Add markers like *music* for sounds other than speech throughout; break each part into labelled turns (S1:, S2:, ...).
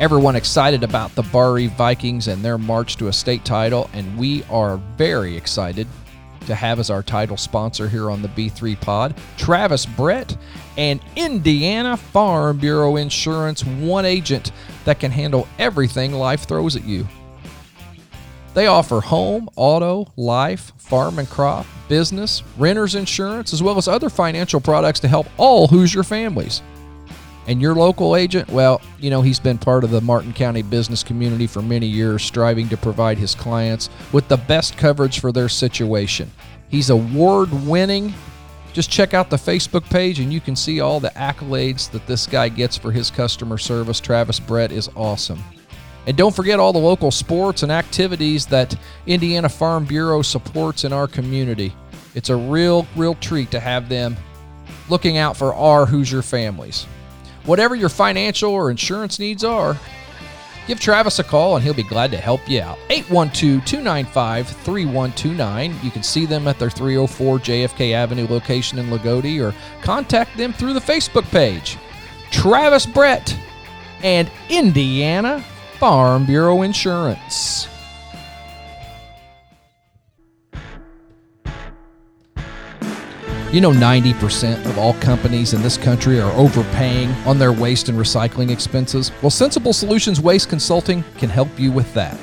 S1: Everyone excited about the Barr-Reeve Vikings and their march to a state title, and we are very excited to have as our title sponsor here on the B3 Pod, Travis Brett and Indiana Farm Bureau Insurance, one agent that can handle everything life throws at you. They offer home, auto, life, farm and crop, business, renters insurance, as well as other financial products to help all Hoosier families. And your local agent, well, you know, he's been part of the Martin County business community for many years, striving to provide his clients with the best coverage for their situation. He's award winning. Just check out the Facebook page and you can see all the accolades that this guy gets for his customer service. Travis Brett is awesome. And don't forget all the local sports and activities that Indiana Farm Bureau supports in our community. It's a real, real treat to have them looking out for our Hoosier families. Whatever your financial or insurance needs are, give Travis a call and he'll be glad to help you out. 812 295 3129. You can see them at their 304 JFK Avenue location in Loogootee or contact them through the Facebook page. Travis Brett and Indiana Farm Bureau Insurance. You know, 90% of all companies in this country are overpaying on their waste and recycling expenses. Well, Sensible Solutions Waste Consulting can help you with that.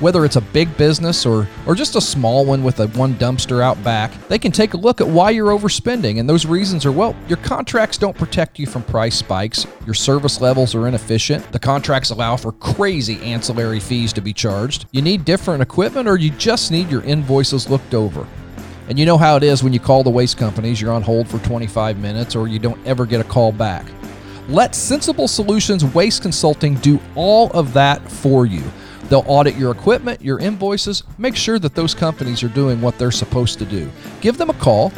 S1: Whether it's a big business or, or just a small one with a one dumpster out back, they can take a look at why you're overspending. And those reasons are well, your contracts don't protect you from price spikes, your service levels are inefficient, the contracts allow for crazy ancillary fees to be charged, you need different equipment, or you just need your invoices looked over. And you know how it is when you call the waste companies, you're on hold for 25 minutes or you don't ever get a call back. Let Sensible Solutions Waste Consulting do all of that for you. They'll audit your equipment, your invoices, make sure that those companies are doing what they're supposed to do. Give them a call,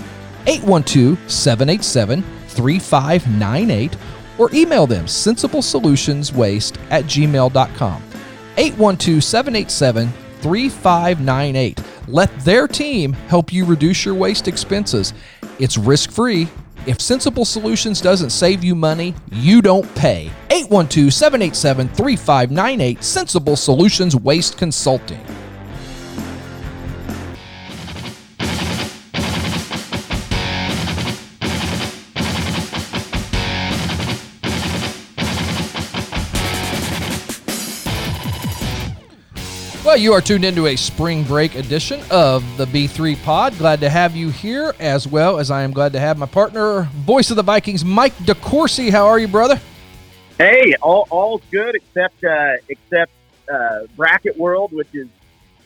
S1: 812 787 3598, or email them sensiblesolutionswaste at gmail.com. 812 787 3598. Let their team help you reduce your waste expenses. It's risk free. If Sensible Solutions doesn't save you money, you don't pay. 812 787 3598 Sensible Solutions Waste Consulting. Well, you are tuned into a spring break edition of the B3 Pod. Glad to have you here, as well as I am glad to have my partner, voice of the Vikings, Mike DeCourcy. How are you, brother?
S2: Hey, all all's good except uh, except uh, bracket world, which is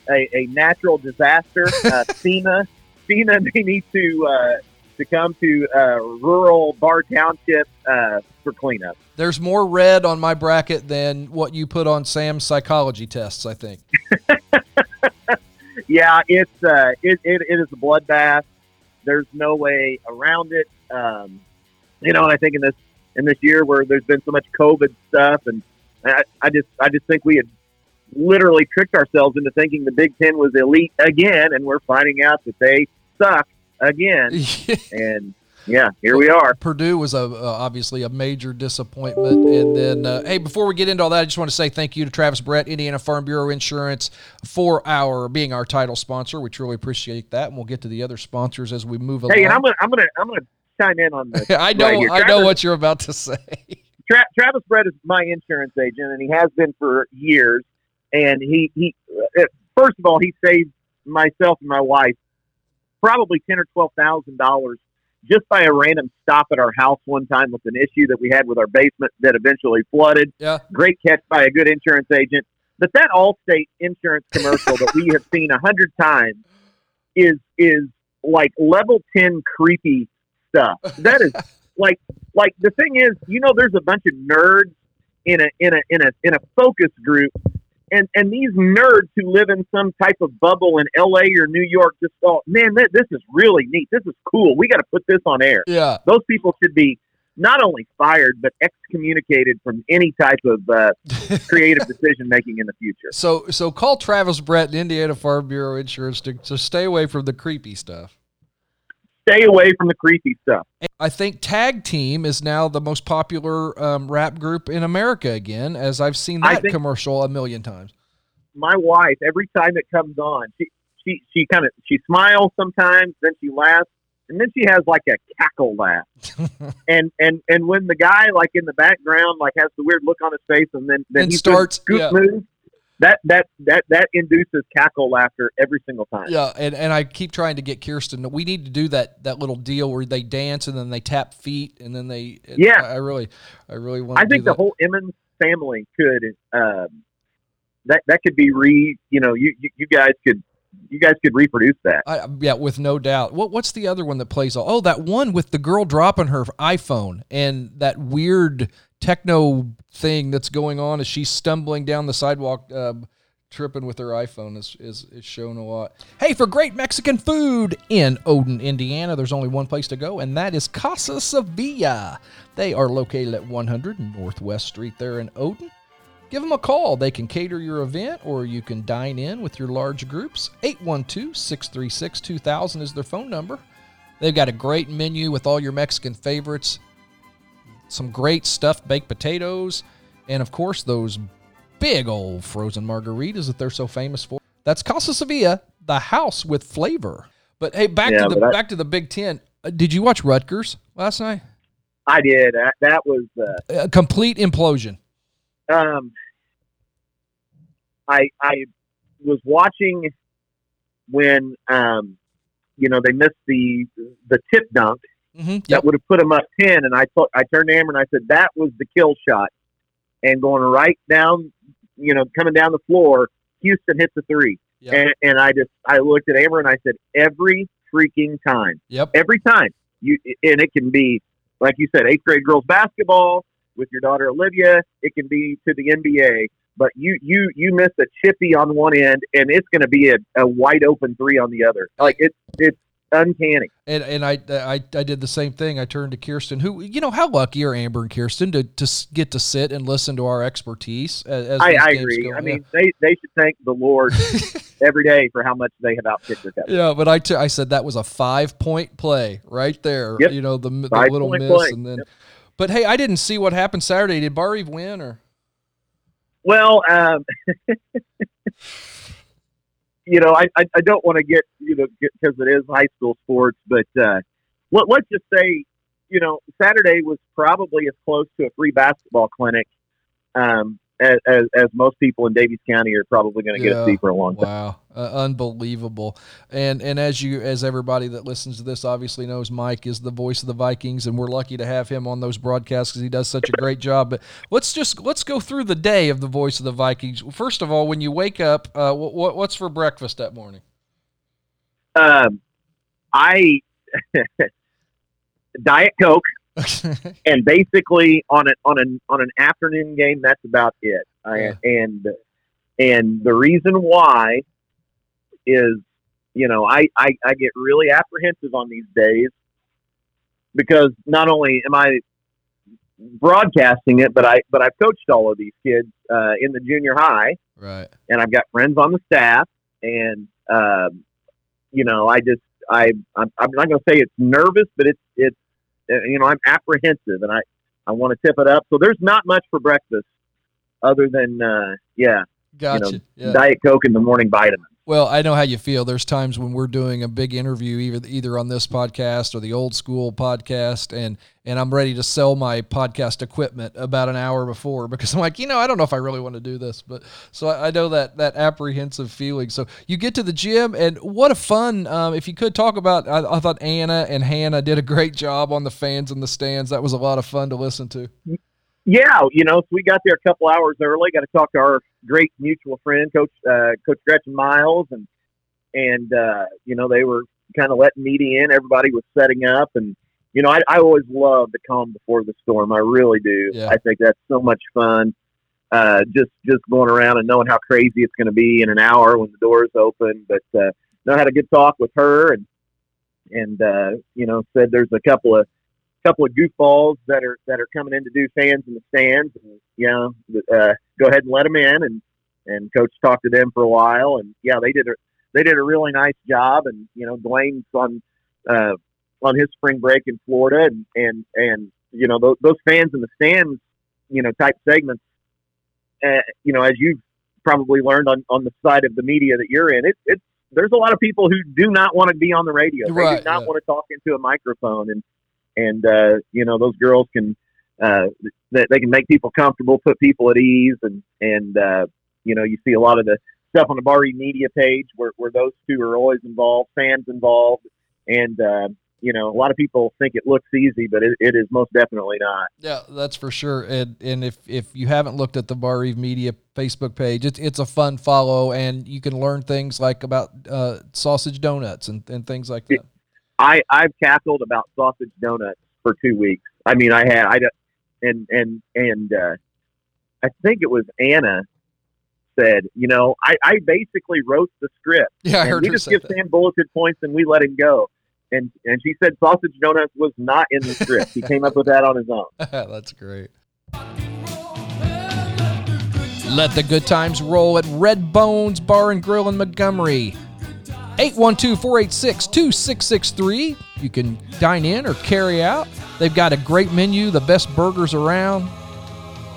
S2: a, a natural disaster. Uh, FEMA, FEMA, they need to uh, to come to uh, rural Barr Township uh, for cleanup.
S1: There's more red on my bracket than what you put on Sam's psychology tests. I think. *laughs*
S2: yeah, it's uh, it, it, it is a bloodbath. There's no way around it. Um, you know, and I think in this in this year where there's been so much COVID stuff, and I, I just I just think we had literally tricked ourselves into thinking the Big Ten was elite again, and we're finding out that they suck again. *laughs* and yeah, here we are.
S1: Purdue was a uh, obviously a major disappointment. And then, uh, hey, before we get into all that, I just want to say thank you to Travis Brett, Indiana Farm Bureau Insurance, for our being our title sponsor. We truly appreciate that, and we'll get to the other sponsors as we move along.
S2: Hey, and I'm gonna I'm gonna I'm gonna chime in on this. *laughs*
S1: I know
S2: right
S1: I know what you're about to say.
S2: Tra- Travis Brett is my insurance agent, and he has been for years. And he he uh, first of all, he saved myself and my wife probably ten or twelve thousand dollars just by a random stop at our house one time with an issue that we had with our basement that eventually flooded.
S1: Yeah.
S2: Great catch by a good insurance agent. But that Allstate insurance commercial that we have *laughs* seen a hundred times is is like level ten creepy stuff. That is *laughs* like like the thing is, you know, there's a bunch of nerds in a in a in a in a focus group and and these nerds who live in some type of bubble in L.A. or New York just thought, man, th- this is really neat. This is cool. We got to put this on air.
S1: Yeah,
S2: those people should be not only fired but excommunicated from any type of uh, *laughs* creative decision making in the future.
S1: So so call Travis Brett Indiana Farm Bureau Insurance to, to stay away from the creepy stuff.
S2: Stay away from the creepy stuff.
S1: I think Tag Team is now the most popular um, rap group in America again, as I've seen that commercial a million times.
S2: my wife every time it comes on she she she kind of she smiles sometimes then she laughs and then she has like a cackle laugh *laughs* and and and when the guy like in the background like has the weird look on his face and then then
S1: And
S2: he
S1: starts-
S2: goose
S1: yeah.
S2: moves that that that that induces cackle laughter every single time
S1: Yeah, and, and I keep trying to get Kirsten. We need to do that that little deal where they dance and then they tap feet and then they.
S2: Yeah.
S1: I, I really, I really want.
S2: I think the whole Emmons family could um, that that could be re you know you, you you guys could you guys could reproduce that
S1: I, yeah, with no doubt. What what's the other one that plays? all Oh, that one with the girl dropping her iPhone and that weird techno thing that's going on as she's stumbling down the sidewalk, uh, tripping with her iPhone is, is is shown a lot. Hey, for great Mexican food in Odon, Indiana, there's only one place to go, and that is Casa Sevilla. They are located at 100 Northwest Street there in Odon. Give them a call. They can cater your event or you can dine in with your large groups. 812 636 2000 is their phone number. They've got a great menu with all your Mexican favorites, some great stuffed baked potatoes, and of course, those big old frozen margaritas that they're so famous for. That's Casa Sevilla, the house with flavor. But hey, back
S2: Yeah,
S1: to the
S2: I-
S1: back to the Big Ten. Uh, did you watch Rutgers last night?
S2: I did that, that was uh,
S1: A complete implosion.
S2: um, I I was watching when um, you know they missed the the tip dunk
S1: Mm-hmm.
S2: that would have put him up ten, and I thought I turned to Amber and I said that was the kill shot, and going right down, you know, coming down the floor, Houston hit the three,
S1: Yep.
S2: and and I just I looked at Amber and I said every freaking time,
S1: Yep.
S2: every time you and it can be like you said eighth grade girls basketball with your daughter Olivia. It can be to the NBA. But you you you miss a chippy on one end, and it's going to be a, a wide open three on the other. Like it's it's uncanny.
S1: And and I, I I did the same thing. I turned to Kirsten, who you know how lucky are Amber and Kirsten to to get to sit and listen to our expertise. As, as
S2: I, I agree.
S1: go.
S2: I
S1: Yeah.
S2: mean, they they should thank the Lord *laughs* every day for how much they have outkicked their coverage.
S1: Yeah, but I, t- I said that was a five point play right there.
S2: Yep.
S1: You know the, the little miss
S2: play.
S1: and then.
S2: Yep.
S1: But hey, I didn't see what happened Saturday. Did Barr-Reeve win or?
S2: Well, um, *laughs* you know, I, I, I don't want to get you know because it is high school sports, but uh, let, let's just say, you know, Saturday was probably as close to a free basketball clinic um, as, as, as most people in Daviess County are probably going to get
S1: Yeah.
S2: to see for a long time.
S1: Wow, uh, unbelievable! And and as you as everybody that listens to this obviously knows, Mike is the voice of the Vikings, and we're lucky to have him on those broadcasts because he does such a great job. But let's just let's go through the day of the voice of the Vikings. First of all, when you wake up, uh, what, what's for breakfast that morning?
S2: Um, I *laughs* Diet Coke. *laughs* and basically on an on an on an afternoon game, that's about it. I,
S1: Yeah.
S2: And and the reason why is, you know, I, I I get really apprehensive on these days because not only am I broadcasting it, but I but I've coached all of these kids uh, in the junior high,
S1: right.
S2: and I've got friends on the staff, and um, you know, I just I I'm, I'm not going to say it's nervous, but it's it's you know I'm apprehensive, and I I want to tip it up. So there's not much for breakfast other than uh, yeah,
S1: Gotcha.
S2: know,
S1: yeah.
S2: diet coke and the morning vitamin.
S1: Well, I know how you feel. There's times when we're doing a big interview, either either on this podcast or the old school podcast, and and I'm ready to sell my podcast equipment about an hour before *laughs* because I'm like, you know, I don't know if I really want to do this, but so I, I know that that apprehensive feeling. So you get to the gym, and what a fun! Um, if you could talk about, I, I thought Anna and Hannah did a great job on the fans in the stands. That was a lot of fun to listen to.
S2: Yeah, you know, so we got there a couple hours early. Got to talk to our great mutual friend, Coach uh, Coach Gretchen Miles, and and uh, you know they were kind of letting media in. Everybody was setting up, and you know I, I always love the calm before the storm. I really do.
S1: Yeah.
S2: I think that's so much fun. Uh, just just going around and knowing how crazy it's going to be in an hour when the doors open. But uh, no, I had a good talk with her, and and uh, you know said there's a couple of couple of goofballs that are that are coming in to do fans in the stands, and you know, uh, go ahead and let them in. And and coach talked to them for a while, and yeah, they did a they did a really nice job. And you know, Dwayne's on uh, on his spring break in Florida, and and and you know those, those fans in the stands, you know, type segments. Uh, you know, as you've probably learned on on the side of the media that you're in, it, it's there's a lot of people who do not want to be on the radio.
S1: Right,
S2: they do not
S1: yeah.
S2: want to talk into a microphone, and and uh, you know those girls can uh, they, they can make people comfortable, put people at ease, and and uh, you know you see a lot of the stuff on the Bari media page where where those two are always involved, fans involved, and uh, you know a lot of people think it looks easy, but it, it is most definitely not.
S1: Yeah, that's for sure. And and if if you haven't looked at the Barr-Reeve Media Facebook page, it's it's a fun follow, and you can learn things like about uh, sausage donuts and, and things like that.
S2: I I've cackled about sausage donuts for two weeks. I mean, I had I and and and uh, I think it was Anna said, you know, I, I basically wrote the script.
S1: Yeah, I heard
S2: we just give
S1: that.
S2: Sam bulleted points and we let him go. And and she said sausage donuts was not in the script. he came up with that on his own. *laughs*
S1: That's great. Let the good times roll at Red Bones Bar and Grill in Montgomery. 812 486 2663. You can dine in or carry out. They've got a great menu, the best burgers around.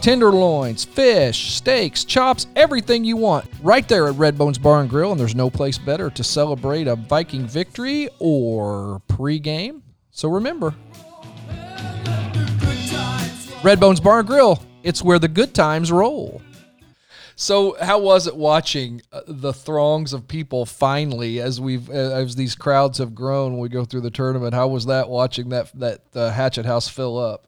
S1: Tenderloins, fish, steaks, chops, everything you want right there at Red Bones Bar and Grill. And there's no place better to celebrate a Viking victory or pregame. So remember, Red Bones Bar and Grill, it's where the good times roll. So, how was it watching uh, the throngs of people finally, as we've uh, as these crowds have grown when we go through the tournament? How was that watching that that uh, Hatchet House fill up?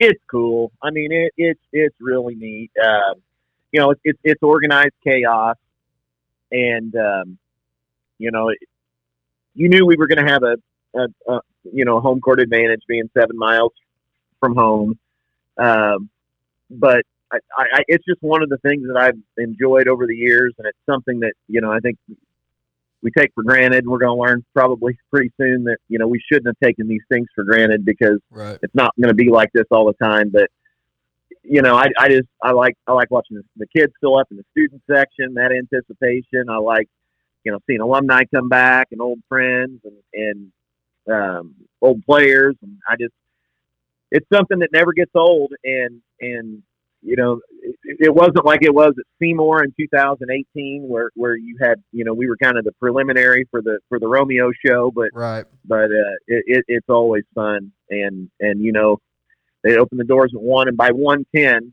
S2: It's cool. I mean, it, it's it's really neat. Um, you know, it's it's, organized chaos, and um, you know, it, you knew we were going to have a, a, a you know home court advantage being seven miles from home, um, but I, I, it's just one of the things that I've enjoyed over the years, and it's something that you know I think we take for granted. And we're going to learn probably pretty soon that you know we shouldn't have taken these things for granted because
S1: Right.
S2: it's not going to be like this all the time. But you know, I, I just I like I like watching the, the kids fill up in the student section. That anticipation. I like you know seeing alumni come back and old friends and and um, old players. And I just it's something that never gets old. And and you know, it, it wasn't like it was at Seymour in 2018, where where you had you know we were kind of the preliminary for the for the Romeo show, but
S1: Right.
S2: but uh, it, it, it's always fun. And and you know, they open the doors at one, and by one ten,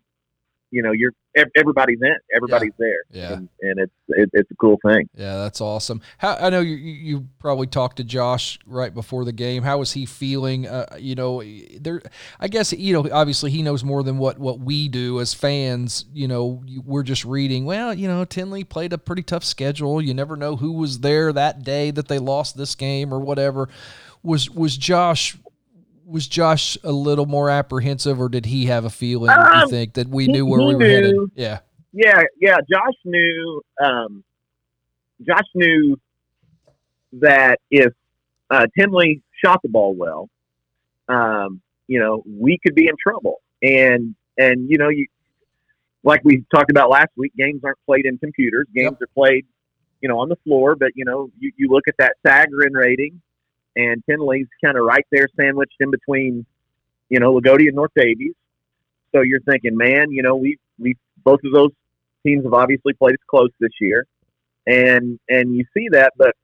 S2: you know, you're everybody's in, everybody's there,
S1: Yeah.
S2: and, and it's it, it's a cool thing.
S1: Yeah, that's awesome. How I know you you you probably talked to Josh right before the game. How was he feeling? Uh, you know, there. I guess you know. Obviously, he knows more than what what we do as fans. You know, we're just reading. Well, you know, Tindley played a pretty tough schedule. You never know who was there that day that they lost this game or whatever. Was was Josh? Was Josh a little more apprehensive, or did he have a feeling? you
S2: Um,
S1: think that we knew where
S2: he
S1: we were headed? Yeah,
S2: Yeah, yeah. Josh knew. Um, Josh knew that if uh, Tindley shot the ball well, um, you know, we could be in trouble. And and you know, you like we talked about last week, games aren't played in computers. Games are played, you know, on the floor. But you know, you, you look at that Sagarin rating, and Tindley's kind of right there, sandwiched in between, you know, Loogootee and North Daviess. So you're thinking, man, you know, we we both of those teams have obviously played us close this year, and and you see that. But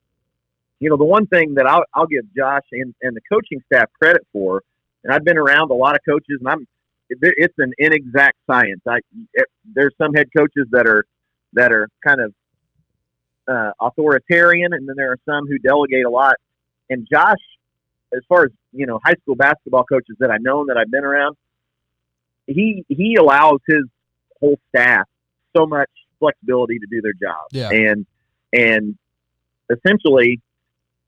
S2: you know, the one thing that I'll, I'll give Josh and, and the coaching staff credit for, and I've been around a lot of coaches, and I'm it's an inexact science. I it, there's some head coaches that are that are kind of uh, authoritarian, and then there are some who delegate a lot. And Josh, as far as you know, high school basketball coaches that I know and that I've been around, he he allows his whole staff so much flexibility to do their job.
S1: Yeah.
S2: And and essentially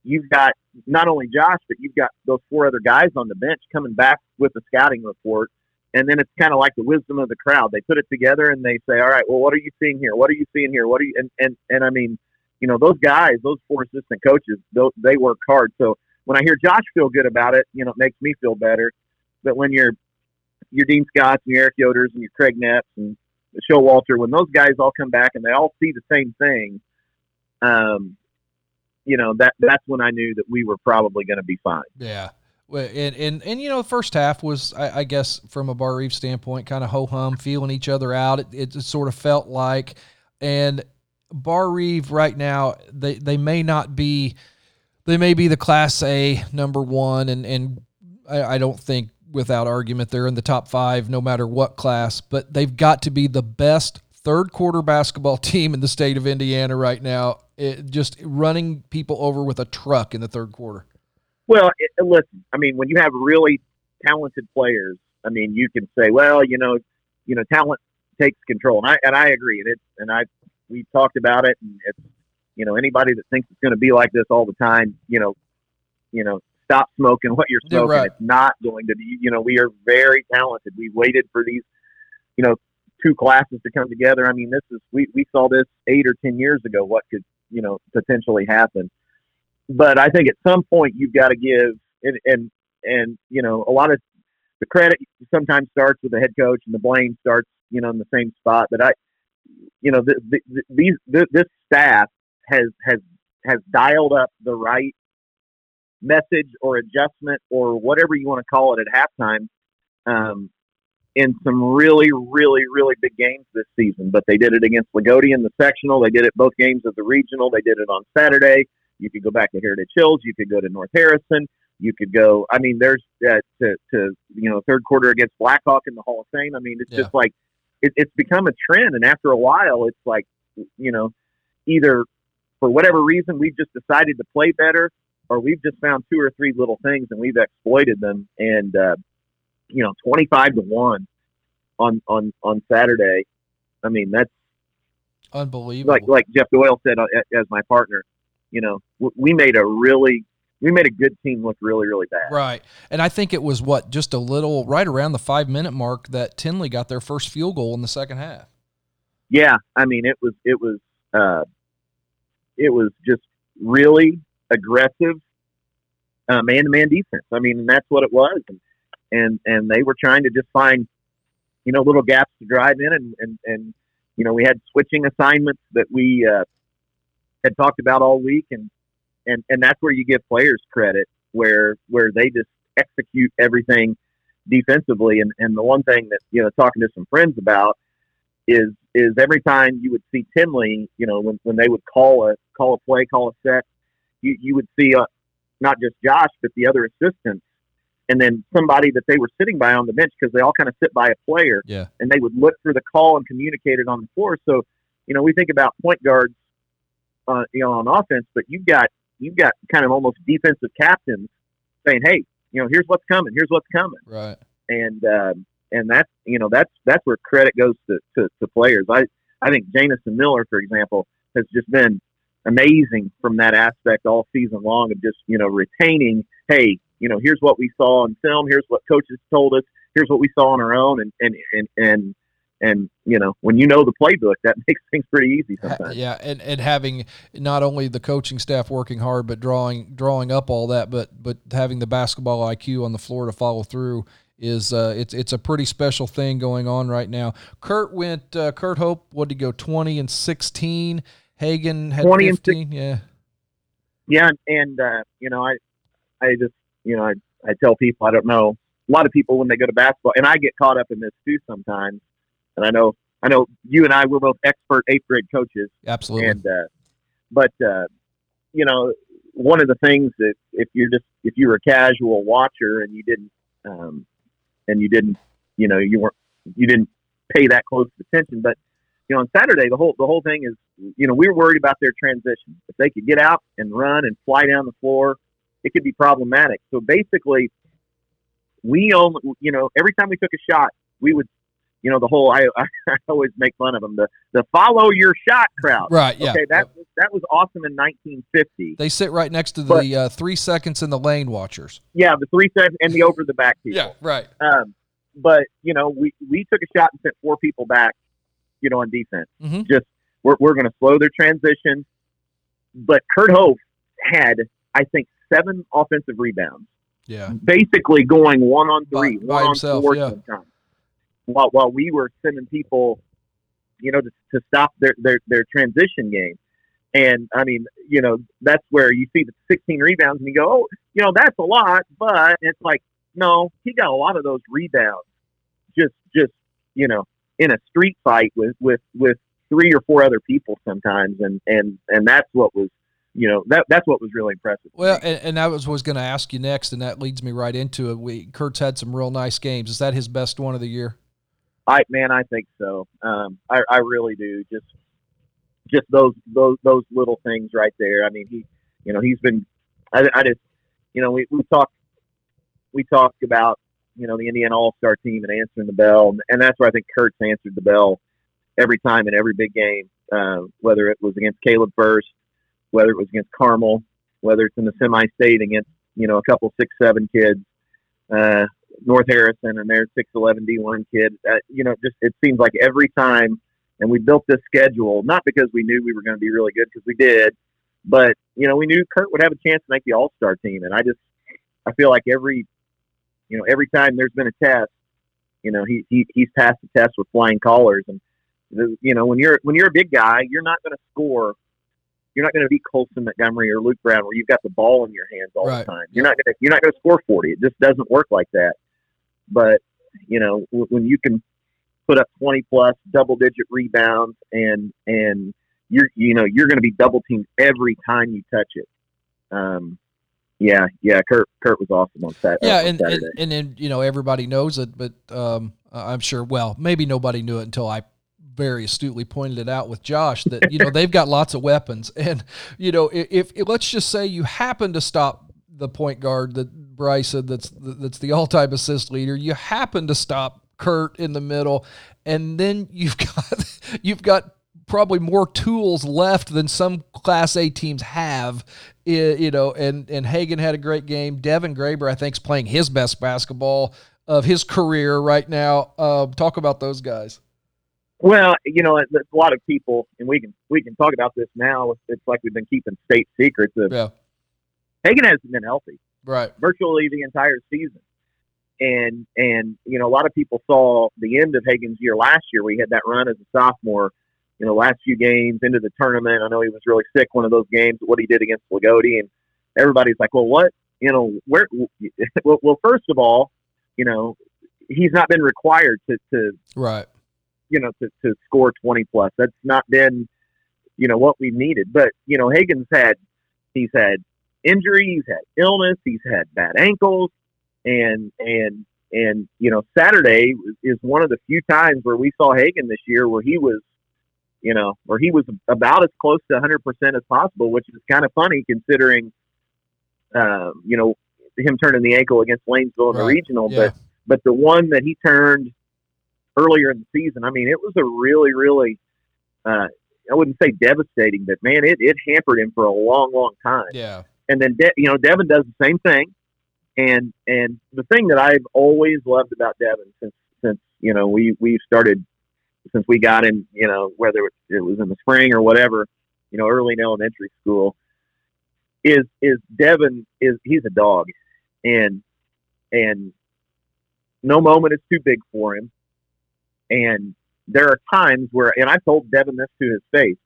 S2: you've got not only Josh, but you've got those four other guys on the bench coming back with a scouting report. And then it's kind of like the wisdom of the crowd. They put it together and they say, "All right, well, what are you seeing here? What are you seeing here? What are you?" And and and I mean, you know, those guys, those four assistant coaches, they work hard. So when I hear Josh feel good about it, you know, it makes me feel better. But when you're your Dean Scotts and your Eric Yoders and your Craig Nepps and Showalter, when those guys all come back and they all see the same thing, um, you know that that's when I knew that we were probably going to be fine.
S1: Yeah. Well, and, and and you know the first half was I, I guess from a Barr-Reeve standpoint kind of ho hum feeling each other out it, it sort of felt like and Barr-Reeve right now they they may not be they may be the class A number one and and I, I don't think without argument they're in the top five no matter what class but they've got to be the best third quarter basketball *laughs* team in the state of Indiana right now it, just running people over with a truck in the third quarter.
S2: Well, it, listen, I mean, when you have really talented players, I mean, you can say, well, you know, you know, talent takes control, and I and I agree, and it and I we've talked about it, and it's you know anybody that thinks it's going to be like this all the time, you know, you know, stop smoking what you're smoking. Right. It's not going to be. You know, we are very talented. We waited for these, you know, two classes to come together. I mean, this is we we saw this eight or ten years ago. What could you know potentially happen? But I think at some point you've got to give and and and you know a lot of the credit sometimes starts with the head coach and the blame starts you know in the same spot. But I, you know, the, the, these the, this staff has has has dialed up the right message or adjustment or whatever you want to call it at halftime um, in some really, really, really big games this season. But they did it against Loogootee in the sectional. They did it both games of the regional. They did it on Saturday. You could go back to Heritage Hills. You could go to North Harrison. You could go. I mean, there's uh, to to you know third quarter against Blackhawk in the Hall of Fame. I mean, it's yeah. just like it, it's become a trend. And after a while, it's like you know either for whatever reason we've just decided to play better, or we've just found two or three little things and we've exploited them. And uh, you know, 25 to 1 on, on, on Saturday. I mean, that's
S1: unbelievable.
S2: Like, like Jeff Doyle said uh, as my partner, you know, we made a really, we made a good team look really, really bad.
S1: Right. And I think it was what, just a little right around the five minute mark that Tindley got their first field goal in the second half.
S2: Yeah. I mean, it was, it was, uh, it was just really aggressive man to man defense. I mean, that's what it was. And, and and they were trying to just find you know little gaps to drive in and and and you know we had switching assignments that we uh, had talked about all week and and and that's where you give players credit where where they just execute everything defensively and and the one thing that you know talking to some friends about is is every time you would see Tindley you know when when they would call a call a play call a set you you would see uh, not just Josh but the other assistants and then somebody that they were sitting by on the bench because they all kind of sit by a player.
S1: Yeah.
S2: And they would look for the call and communicate it on the floor. So, you know, we think about point guards, uh, you know, on offense, but you've got you've got kind of almost defensive captains saying, "Hey, you know, here's what's coming. Here's what's coming."
S1: Right.
S2: And um, and that's you know that's that's where credit goes to, to, to players. I I think Janison Miller, for example, has just been amazing from that aspect all season long of just you know retaining. Hey, you know, here's what we saw in film, here's what coaches told us, here's what we saw on our own, and and and and and you know when you know the playbook that *laughs* makes things pretty easy sometimes
S1: yeah and and having not only the coaching staff working hard but drawing drawing up all that but but having the basketball IQ on the floor to follow through is uh, it's it's a pretty special thing going on right now. Kurt went uh, Kurt Hope what did he go 20 and 16 Hagen had 20 15 and yeah
S2: yeah and uh, you know I I just you know, I, I tell people, I don't know, a lot of people when they go to basketball, and I get caught up in this too sometimes. And I know, I know you and I, we're both expert eighth grade coaches.
S1: Absolutely.
S2: And, uh, but, uh, you know, one of the things that if you're just, if you're a casual watcher and you didn't, um, and you didn't, you know, you weren't, you didn't pay that close attention, but, you know, on Saturday, the whole, the whole thing is, you know, we were worried about their transition. If they could get out and run and fly down the floor, it could be problematic. So basically, we only, you know, every time we took a shot, we would, you know, the whole I, *laughs* I always make fun of them the the follow your shot crowd.
S1: Right. Yeah.
S2: Okay. That yep. that was awesome in 1950.
S1: They sit right next to the but, uh, three seconds in the lane watchers.
S2: Yeah, the three seconds and the *laughs* over the back people.
S1: yeah. Right.
S2: Um, but you know, we we took a shot and sent four people back. You know, on defense,
S1: mm-hmm.
S2: just we're we're going to slow their transition. But Kurt Hope had, I think, seven offensive rebounds.
S1: Yeah.
S2: Basically going one on three,
S1: by,
S2: one
S1: by himself,
S2: on four
S1: yeah.
S2: sometimes. While while we were sending people, you know, to, to stop their, their, their transition game. And I mean, you know, that's where you see the 16 rebounds and you go, oh, you know, that's a lot, but it's like, no, he got a lot of those rebounds just, just, you know, in a street fight with, with, with three or four other people sometimes. And, and, and that's what was, you know, that, that's what was really impressive.
S1: Well, and, and I was, was going to ask you next, and that leads me right into it. We, Kurt's had some real nice games. Is that his best one of the year?
S2: I, man, I think so. Um, I, I really do. Just, just those those those little things right there. I mean, he, you know, he's been. I, I just, you know, we we talked we talked about you know the Indiana All Star team and answering the bell, and, and that's where I think Kurt's answered the bell every time in every big game, uh, whether it was against Caleb Furst, whether it was against Carmel, whether it's in the semi-state against you know a couple six seven kids, uh, North Harrison and their six eleven D one kid. Uh, you know, just it seems like every time and we built this schedule not because we knew we were going to be really good because we did, but you know we knew Kurt would have a chance to make the All Star team, and I just I feel like every you know every time there's been a test, you know he, he he's passed the test with flying colors, and you know when you're when you're a big guy, you're not going to score. You're not going to be Colson Montgomery or Luke Brown, where you've got the ball in your hands all right. the time. You're not going to you're not going to score 40. It just doesn't work like that. But you know when you can put up 20 plus double digit rebounds and and you're you know you're going to be double teamed every time you touch it um yeah yeah kurt kurt was awesome on, that
S1: yeah and,
S2: Saturday.
S1: and and then you know everybody knows it but um i'm sure well maybe nobody knew it until i very astutely pointed it out with Josh that you know they've got lots of weapons *laughs* and you know if, if, let's just say you happen to stop the point guard that Bryce said that's that's the all-time assist leader you happen to stop Kurt in the middle, and then you've *laughs* got you've got probably more tools left than some Class A teams have. You know, and and Hagan had a great game. Devin Graber, I think, is playing his best basketball of his career right now. Uh, talk about those guys.
S2: Well, you know, a lot of people, and we can we can talk about this now. It's like we've been keeping state secrets. Of, yeah. Hagan hasn't been healthy,
S1: right?
S2: Virtually the entire season and and you know a lot of people saw the end of Hagan's year last year. We had that run as a sophomore, you know, last few games into the tournament. I know he was really sick one of those games. What he did against Loogootee, and everybody's like, well, what? You know, where? *laughs* Well, well, first of all, you know, he's not been required to to
S1: right,
S2: you know, to to score twenty plus. That's not been, you know, what we've needed. But you know, Hagan's had he's had injuries, he's had illness, he's had bad ankles and and and you know Saturday is one of the few times where we saw Hagan this year where he was you know where he was about as close to 100% as possible which is kind of funny considering um, you know him turning the ankle against Lanesville in right. the regional yeah. but but the one that he turned earlier in the season I mean it was a really really uh, I wouldn't say devastating but man it, it hampered him for a long long time
S1: yeah
S2: and then De- you know Devin does the same thing. And and the thing that I've always loved about Devin since since you know we we started since we got in you know whether it was in the spring or whatever you know early in elementary school is is Devin is he's a dog. And and no moment is too big for him. And there are times where and I told Devin this to his face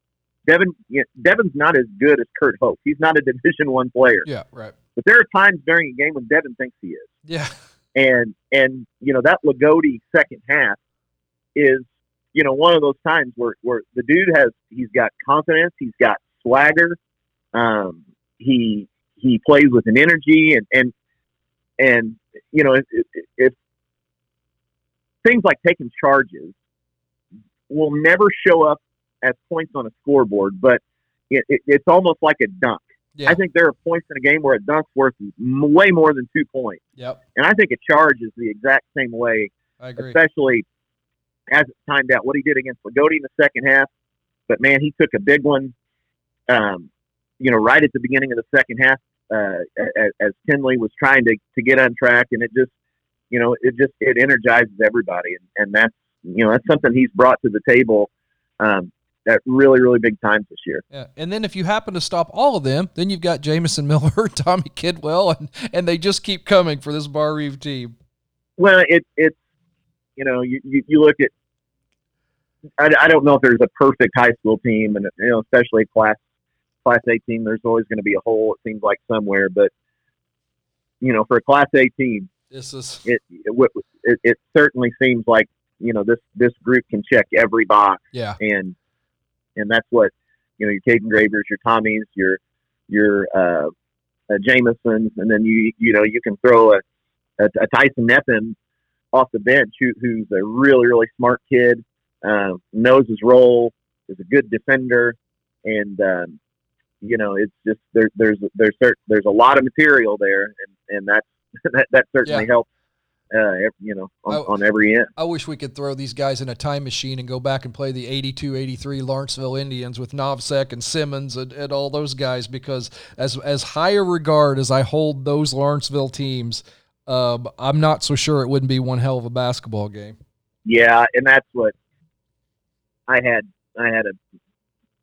S2: Devin you know, Devin's not as good as Kurt Hope. he's not a *laughs* division one player
S1: yeah right
S2: but there are times during a game when Devin thinks he is.
S1: Yeah.
S2: And and you know that Loogootee second half is you know one of those times where where the dude has he's got confidence, he's got swagger, um, he he plays with an energy and and and you know if, if, if things like taking charges will never show up as points on a scoreboard, but it, it, it's almost like a dunk. Yeah. I think there are points in a game where a dunk's worth way more than two points.
S1: Yep.
S2: And I think a charge is the exact same way, especially as it timed out. What he did against Loogootee in the second half, but man, he took a big one, um, you know, right at the beginning of the second half uh, as, as Tindley was trying to, to get on track. And it just, you know, it just, it energizes everybody. And, and that's, you know, that's something he's brought to the table um, at really, really big times this year.
S1: Yeah. And then if you happen to stop all of them, then you've got Jamison Miller, *laughs* Tommy Kidwell, and, and they just keep coming for this Barr-Reeve team.
S2: Well, it, it's, you know, you, you, you look at, I, I don't know if there's a perfect high school team, and, you know, especially class Class A team, there's always going to be a hole. It seems like somewhere, but you know, for a Class A team,
S1: this is
S2: it it, it, it certainly seems like you know this this group can check every box.
S1: Yeah,
S2: and and that's what you know your Caden Gravers, your Tommies, your your uh, uh, Jamesons, and then you you know you can throw a, a, a Tyson Neffen off the bench who, who's a really really smart kid, uh, knows his role, is a good defender, and um, you know it's just there, there's there's there's a lot of material there, and and that's *laughs* that that certainly yeah. helps uh, you know, on, I, on, every end.
S1: I wish we could throw these guys in a time machine and go back and play the 82 83 Lawrenceville Indians with Novsek and Simmons and, and all those guys because, as, as high a regard as I hold those Lawrenceville teams, um, I'm not so sure it wouldn't be one hell of a basketball game.
S2: Yeah, and that's what I had. I had a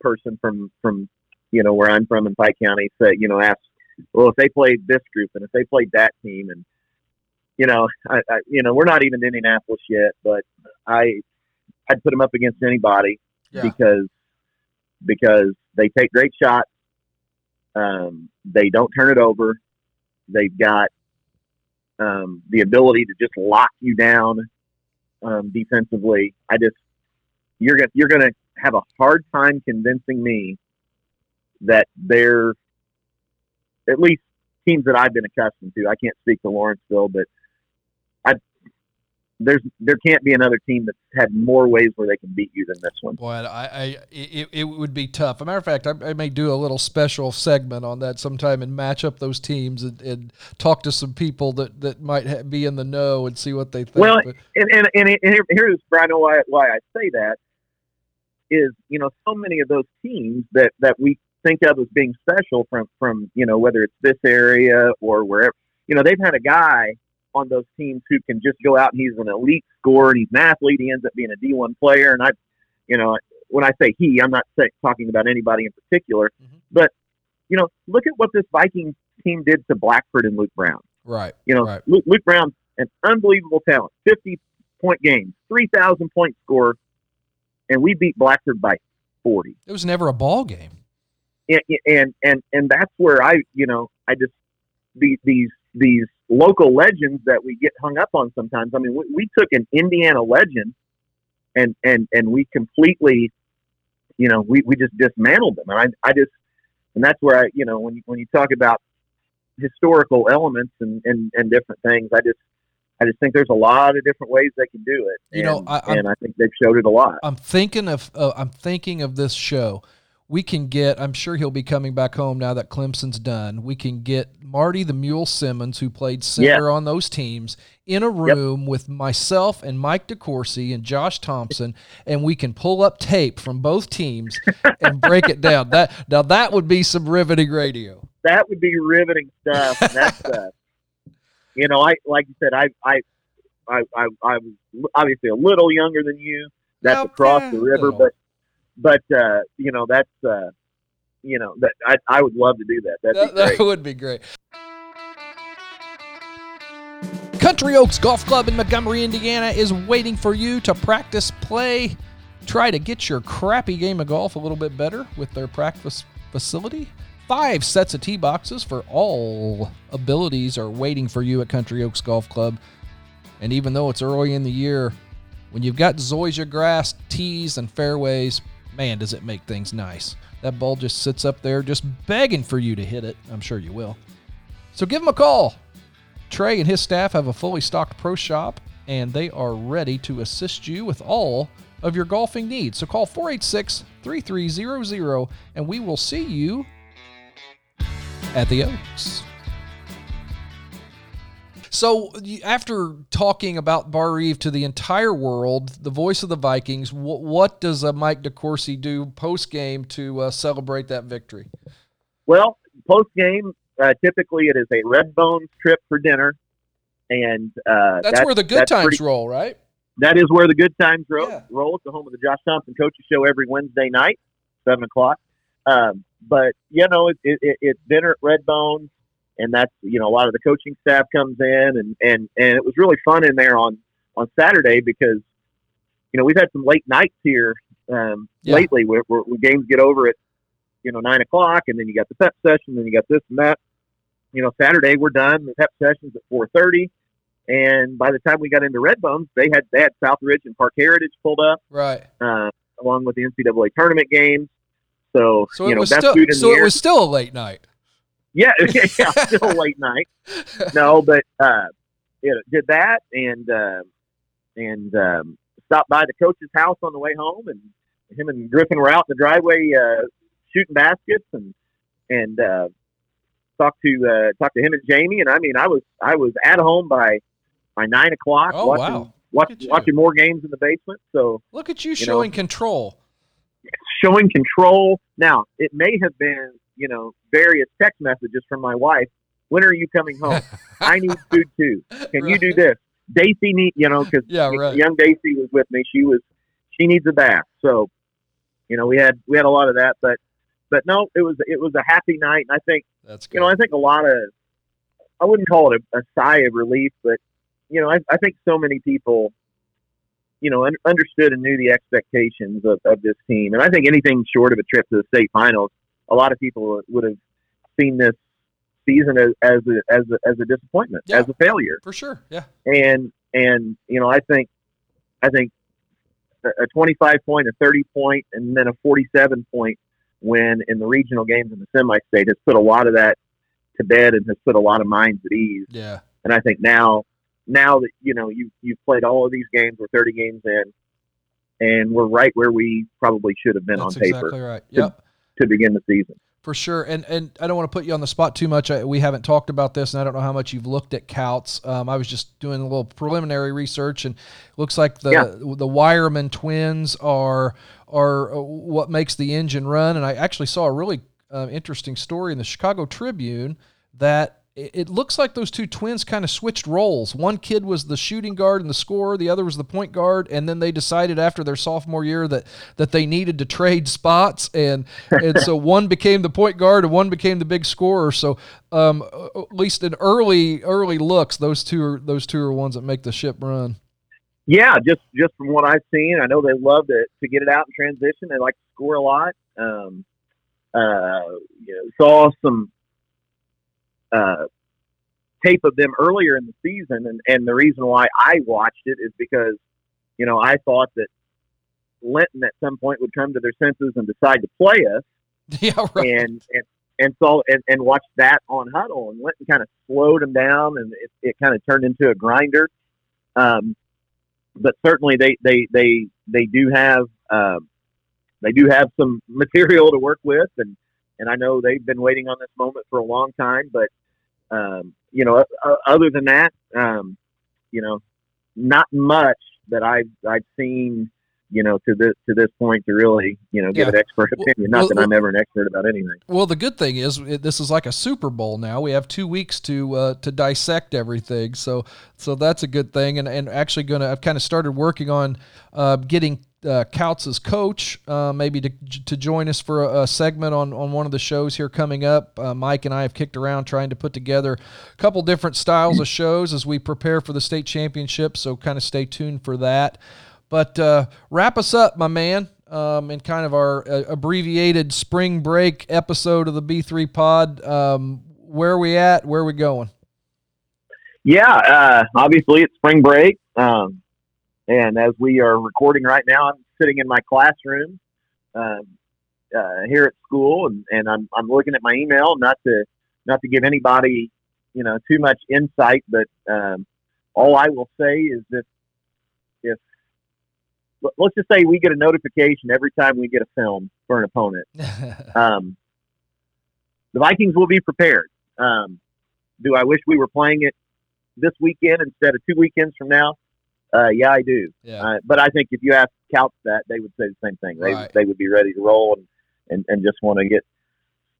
S2: person from from you know where I'm from in Pike County say you know ask well if they played this group and if they played that team and you know, I, I, you know, we're not even in Indianapolis yet, but I, I'd put them up against anybody yeah. because, because they take great shots. Um, they don't turn it over. They've got um, the ability to just lock you down um, defensively. I just you're gonna you're gonna have a hard time convincing me that they're at least teams that I've been accustomed to. I can't speak to Lawrenceville, but there's there can't be another team that's had more ways where they can beat you than this one.
S1: Boy, I, I it, it would be tough. As a matter of fact, I, I, may do a little special segment on that sometime and match up those teams and, and talk to some people that, that might ha- be in the know and see what they think.
S2: Well, but, and, and, and, here, here's Brian, why why I say that is you know so many of those teams that that we think of as being special from from you know whether it's this area or wherever you know they've had a guy on those teams who can just go out and he's an elite scorer and he's an athlete. He ends up being a D1 player. And I, you know, when I say he, I'm not say, talking about anybody in particular, mm-hmm. but you know, look at what this Viking team did to Blackford and Luke Brown.
S1: Right.
S2: You know,
S1: right.
S2: Luke, Luke Brown, an unbelievable talent, 50 point game, 3,000 point score, and we beat Blackford by 40.
S1: It was never a ball game.
S2: And, and, and, and that's where I, you know, I just, these, these, these local legends that we get hung up on sometimes. I mean, we, we took an Indiana legend and and and we completely, you know, we, we just dismantled them. And I I just and that's where I you know when you, when you talk about historical elements and, and and different things, I just I just think there's a lot of different ways they can do it.
S1: You and, know, I,
S2: and I think they've showed it a lot.
S1: I'm thinking of uh, I'm thinking of this show we can get, I'm sure he'll be coming back home now that Clemson's done. We can get Marty the Mule Simmons, who played center yeah. on those teams, in a room yep. with myself and Mike DeCourcy and Josh Thompson, and we can pull up tape from both teams and break it down. That Now, that would be some riveting radio.
S2: That would be riveting stuff. that's, *laughs* uh, you know, I like you said, I, I, I, I, I was obviously a little younger than you. That's across the river, but but uh, you know that's uh, you know that I, I would love to do that. That'd
S1: that, that would be great. Country Oaks Golf Club in Montgomery, Indiana is waiting for you to practice, play, try to get your crappy game of golf a little bit better with their practice facility. Five sets of tee boxes for all abilities are waiting for you at Country Oaks Golf Club. And even though it's early in the year, when you've got zoysia grass, tees, and fairways, man, does it make things nice. That ball just sits up there just begging for you to hit it. I'm sure you will. So give them a call. Trey and his staff have a fully stocked pro shop, and they are ready to assist you with all of your golfing needs. So call 486 3300 and we will see you at the Oaks. So after talking about Barr-Reeve to the entire world, the voice of the Vikings, what, what does uh, Mike DeCourcy do post game to uh, celebrate that victory?
S2: Well, post game, uh, typically it is a Red Bones trip for dinner, and uh,
S1: that's, that's, where the good times pretty, roll, right?
S2: That is where the good times roll. Yeah. Roll. It's the home of the Josh Thompson Coaches Show every Wednesday night, seven o'clock. Um, but you know, it, it, it's dinner at Red Bones and that's you know a lot of the coaching staff comes in and and and it was really fun in there on on Saturday because you know we've had some late nights here um, yeah. lately where, where, games get over at you know nine o'clock, and then you got the pep session, then you got this and that. You know, Saturday we're done. The pep sessions at four thirty, and by the time we got into Redbones, they had they had Southridge and Park Heritage pulled up,
S1: right,
S2: uh, along with the NCAA tournament games. So,
S1: so
S2: you know,
S1: was
S2: best
S1: still,
S2: food in
S1: so it
S2: air.
S1: was still a late night. *laughs*
S2: Yeah, yeah, still late night. No, but uh, you know, did that and uh, and um, stopped by the coach's house on the way home, and him and Griffin were out in the driveway uh, shooting baskets and and uh, talked to uh, talked to him and Jamie, and I mean, I was I was at home by by nine o'clock
S1: Oh,
S2: watching
S1: wow.
S2: watch,
S1: you.
S2: watching more games in the basement. So
S1: Look at you
S2: know-
S1: showing control.
S2: showing control. Now, it may have been, you know, various text messages from my wife. When are you coming home? *laughs* I need food too. Can you do this? Daisy need, you know, because
S1: Yeah, right.
S2: young Daisy was with me. She was, she needs a bath. So, you know, we had we had a lot of that, but but no, it was it was a happy night, and I think
S1: That's good.
S2: you know I think a lot of I wouldn't call it a, a sigh of relief, but you know I, I think so many people you know un- understood and knew the expectations of, of this team, and I think anything short of a trip to the state finals, a lot of people would have seen this season as as a, as a, as a disappointment,
S1: Yeah.
S2: as a failure
S1: For sure. Yeah.
S2: and and you know I think I think a- a 25 point, a 30 point, and then a 47 point win in the regional games in the semi-state has put a lot of that to bed and has put a lot of minds at ease.
S1: Yeah.
S2: And I think now now that you know you you've played all of these games, we're 30 games in, and we're right where we probably should have been
S1: That's
S2: on paper
S1: exactly right. Yep.
S2: to begin the season.
S1: For sure, and and I don't want to put you on the spot too much. I, we haven't talked about this, and I don't know how much you've looked at Kouts. Um, I was just doing a little preliminary research, and it looks like the
S2: Yeah.
S1: the Wireman twins are are uh, what makes the engine run. And I actually saw a really uh, interesting story in the Chicago Tribune that it, looks like those two twins kind of switched roles. One kid was the shooting guard and the scorer, the other was the point guard, and then they decided after their sophomore year that that they needed to trade spots, and and so *laughs* one became the point guard and one became the big scorer. So um, at least in early early looks, those two are those two are ones that make the ship run.
S2: Yeah, just just from what I've seen, I know they love to to get it out in transition. They like to score a lot. Um, uh, you know, saw some uh, tape of them earlier in the season, and and the reason why I watched it is because you know I thought that Linton at some point would come to their senses and decide to play us, *laughs*
S1: yeah, right.
S2: and and and saw and, and watched that on Hudl and Linton kind of slowed him down and it, it kind of turned into a grinder. Um, but certainly they they they they do have um, they do have some *laughs* material to work with and and I know they've been waiting on this moment for a long time. But um, you know, uh, other than that, um, you know, not much that I've I've seen. You know, to this to this point, to really you know give
S1: Yeah.
S2: an expert
S1: Well-
S2: opinion. Not
S1: well-
S2: that I'm ever an expert about anything.
S1: Well, the good thing is it, this is like a Super Bowl now. We have two weeks to uh, to dissect everything, so so that's a good thing. And and actually, gonna I've kind of started working on uh, getting uh, as coach, uh, maybe to to join us for a, a segment on on one of the shows here coming up. Uh, Mike and I have kicked around trying to put together a couple different styles of shows as we prepare for the state championship. So kind of stay tuned for that. But uh, wrap us up, my man, um, in kind of our uh, abbreviated spring break episode of the B3 Pod. Um, where are we at? Where are we going?
S2: Yeah, uh, obviously it's spring break, um, and as we are recording right now, I'm sitting in my classroom um, uh, here at school, and, and I'm I'm looking at my email. Not to not to give anybody you know too much insight, but um, all I will say is that if let- let's just say we get a notification every time we get a film for an opponent, *laughs* um, the Vikings will be prepared. Um, do I wish we were playing it this weekend instead of two weekends from now? Uh, yeah, I do.
S1: yeah.
S2: Uh, but I think if you ask Kouts that, they would say the same thing. They
S1: Right.
S2: they would be ready to roll and, and, and just want to get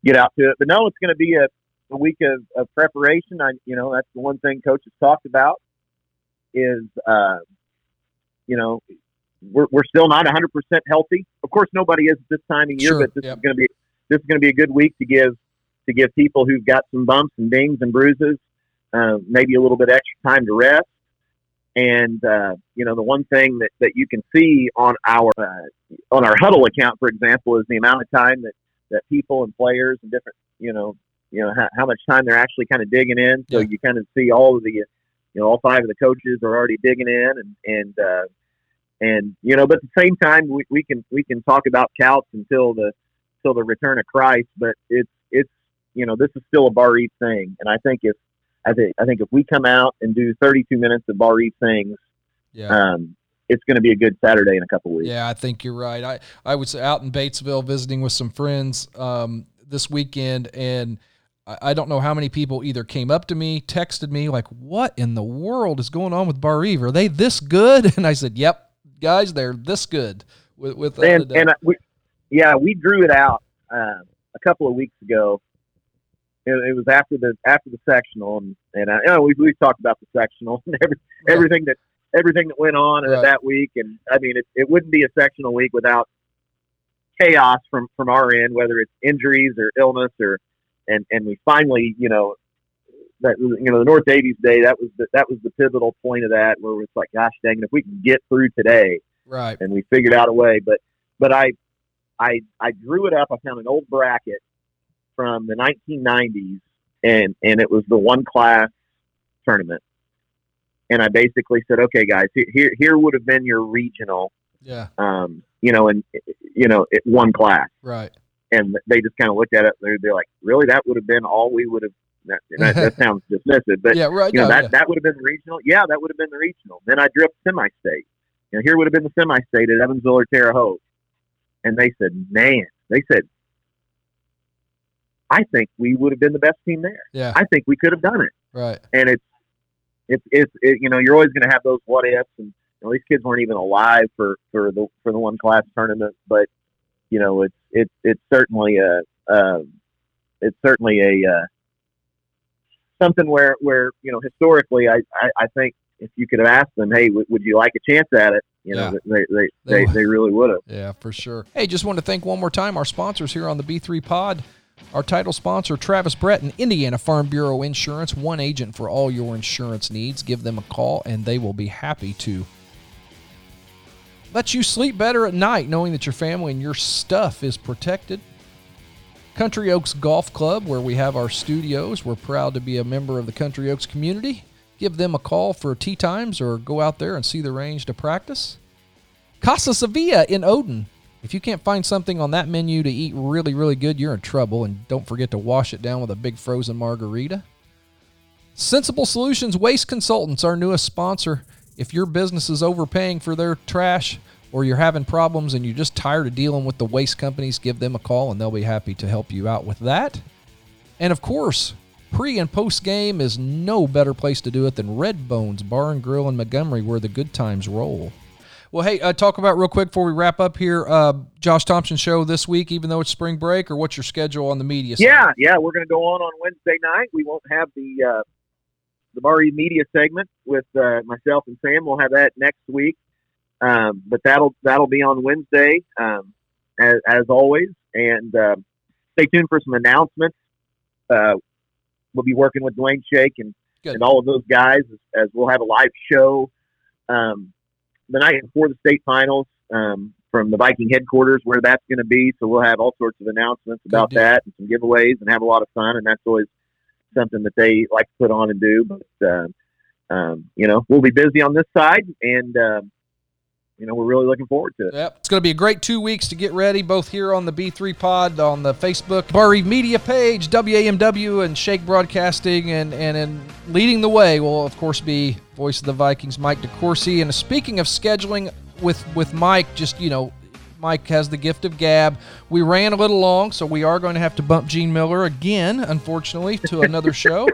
S2: get out to it. But no, it's going to be a, a week of, of preparation. I you know that's the one thing Coach has talked about is uh, you know we're, we're still not 100 percent healthy. Of course, nobody is at this time of year,
S1: Sure,
S2: but this
S1: yep.
S2: is going to be this is going to be a good week to give to give people who've got some bumps and dings and bruises uh, maybe a little bit extra time to rest. And uh, you know, the one thing that, that you can see on our uh, on our Hudl account, for example, is the amount of time that that people and players and different, you know, you know how, how much time they're actually kind of digging in. So
S1: Yeah.
S2: you kind of see all of the, you know, all five of the coaches are already digging in, and and uh, and you know, but at the same time, we, we can we can talk about Kouts until the until the return of Christ, but it's it's you know this is still a Barr-Reeve thing, and I think if I think I think if we come out and do 32 minutes of Barr-Reeve things,
S1: Yeah.
S2: um, it's going to be a good Saturday in a couple weeks.
S1: Yeah, I think you're right. I, I was out in Batesville visiting with some friends um, this weekend, and I, I don't know how many people either came up to me, texted me, like, what in the world is going on with Barr-Reeve? Are they this good? *laughs* And I said, yep, guys, they're this good. With, with
S2: and and I- we, yeah, we drew it out uh, a couple of weeks ago. It, it was after the after the sectional, and and I, oh, you know, we we talked about the sectional and every, everything that everything that went on
S1: Right.
S2: that week, and I mean, it, it wouldn't be a sectional week without chaos from from our end, whether it's injuries or illness or and and we finally, you know. That was- you know the North Daviess Day that was the, that was the pivotal point of that where it's like gosh dang it if we can get through today
S1: right.
S2: and we figured out a way. But but I I I drew it up. I found an old bracket from the 1990s, and and it was the one class tournament. And I basically said, okay, guys, here here, would have been your regional,
S1: Yeah,
S2: um, you know, and you know, it one class.
S1: right.
S2: And they just kind of looked at it. They're, they're like, really, that would have been all we would have. That, that, that *laughs* sounds dismissive, but
S1: yeah, right.
S2: you know
S1: no,
S2: that
S1: yeah.
S2: that would have been the regional. Yeah, that would have been the regional. Then I drew up semi-state. You know, here would have been the semi-state at Evansville or Terre Haute. And they said, man, they said, I think we would have been the best team there.
S1: yeah,
S2: I think we could have done it.
S1: right.
S2: And it's it's it's it, you know you're always going to have those what ifs, and you know, these kids weren't even alive for for the for the one class tournament. But you know, it's it's it's certainly a um, it's certainly a uh, something where where you know historically I, I I think if you could have asked them, hey, w- would you like a chance at it? You know,
S1: Yeah.
S2: they they
S1: They
S2: they, they really would have.
S1: Yeah, for sure. Hey, just want to thank one more time our sponsors here on the B3 Pod. Our title sponsor, Travis Brett and Indiana Farm Bureau Insurance, one agent for all your insurance needs. Give them a call and they will be happy to let you sleep better at night knowing that your family and your stuff is protected. Country Oaks Golf Club, where we have our studios. We're proud to be a member of the Country Oaks community. Give them a call for tee times or go out there and see the range to practice. Casa Sevilla in Odon. If you can't find something on that menu to eat really, really good, you're in trouble. And don't forget to wash it down with a big frozen margarita. Sensible Solutions Waste Consultants, our newest sponsor. If your business is overpaying for their trash or you're having problems and you're just tired of dealing with the waste companies, give them a call and they'll be happy to help you out with that. And of course, pre and post game is no better place to do it than Red Bones Bar and Grill in Montgomery, where the good times roll. Well, hey, uh, talk about real quick before we wrap up here. Uh, Josh Thompson show this week, even though it's spring break, or what's your schedule on the media? side?
S2: Yeah, yeah, we're going to go on on Wednesday night. We won't have the uh, the Murray media segment with uh, myself and Sam. We'll have that next week, um, but that'll that'll be on Wednesday um, as, as always. And um stay tuned for some announcements. Uh, we'll be working with Dwayne Shake and,
S1: Good.
S2: and all of those guys as, as we'll have a live show um, the night before the state finals um, from the Viking headquarters where that's going to be. So we'll have all sorts of announcements about that and some giveaways and have a lot of fun. And that's always something that they like to put on and do. But uh, um, you know, we'll be busy on this side, and um, you know, we're really looking forward to it.
S1: Yep. It's going to be a great two weeks to get ready, both here on the B3 Pod, on the Facebook Barr-Reeve Media page, WAMW, and Shake Broadcasting. And, and in leading the way will, of course, be Voice of the Vikings, Mike DeCourcy. And speaking of scheduling with, with Mike, just, you know, Mike has the gift of gab. We ran a little long, so we are going to have to bump Gene Miller again, unfortunately, to another *laughs* show.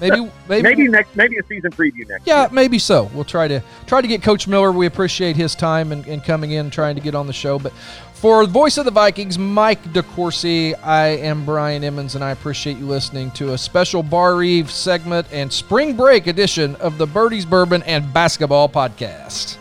S1: Maybe, maybe,
S2: Maybe next, maybe a season preview next.
S1: yeah,
S2: year.
S1: maybe so. We'll try to try to get Coach Miller. We appreciate his time and, and coming in, trying to get on the show. But for the Voice of the Vikings, Mike DeCourcy, I am Brian Emmons, and I appreciate you listening to a special Barr-Reeve segment and spring break edition of the Birdies Bourbon and Basketball Podcast.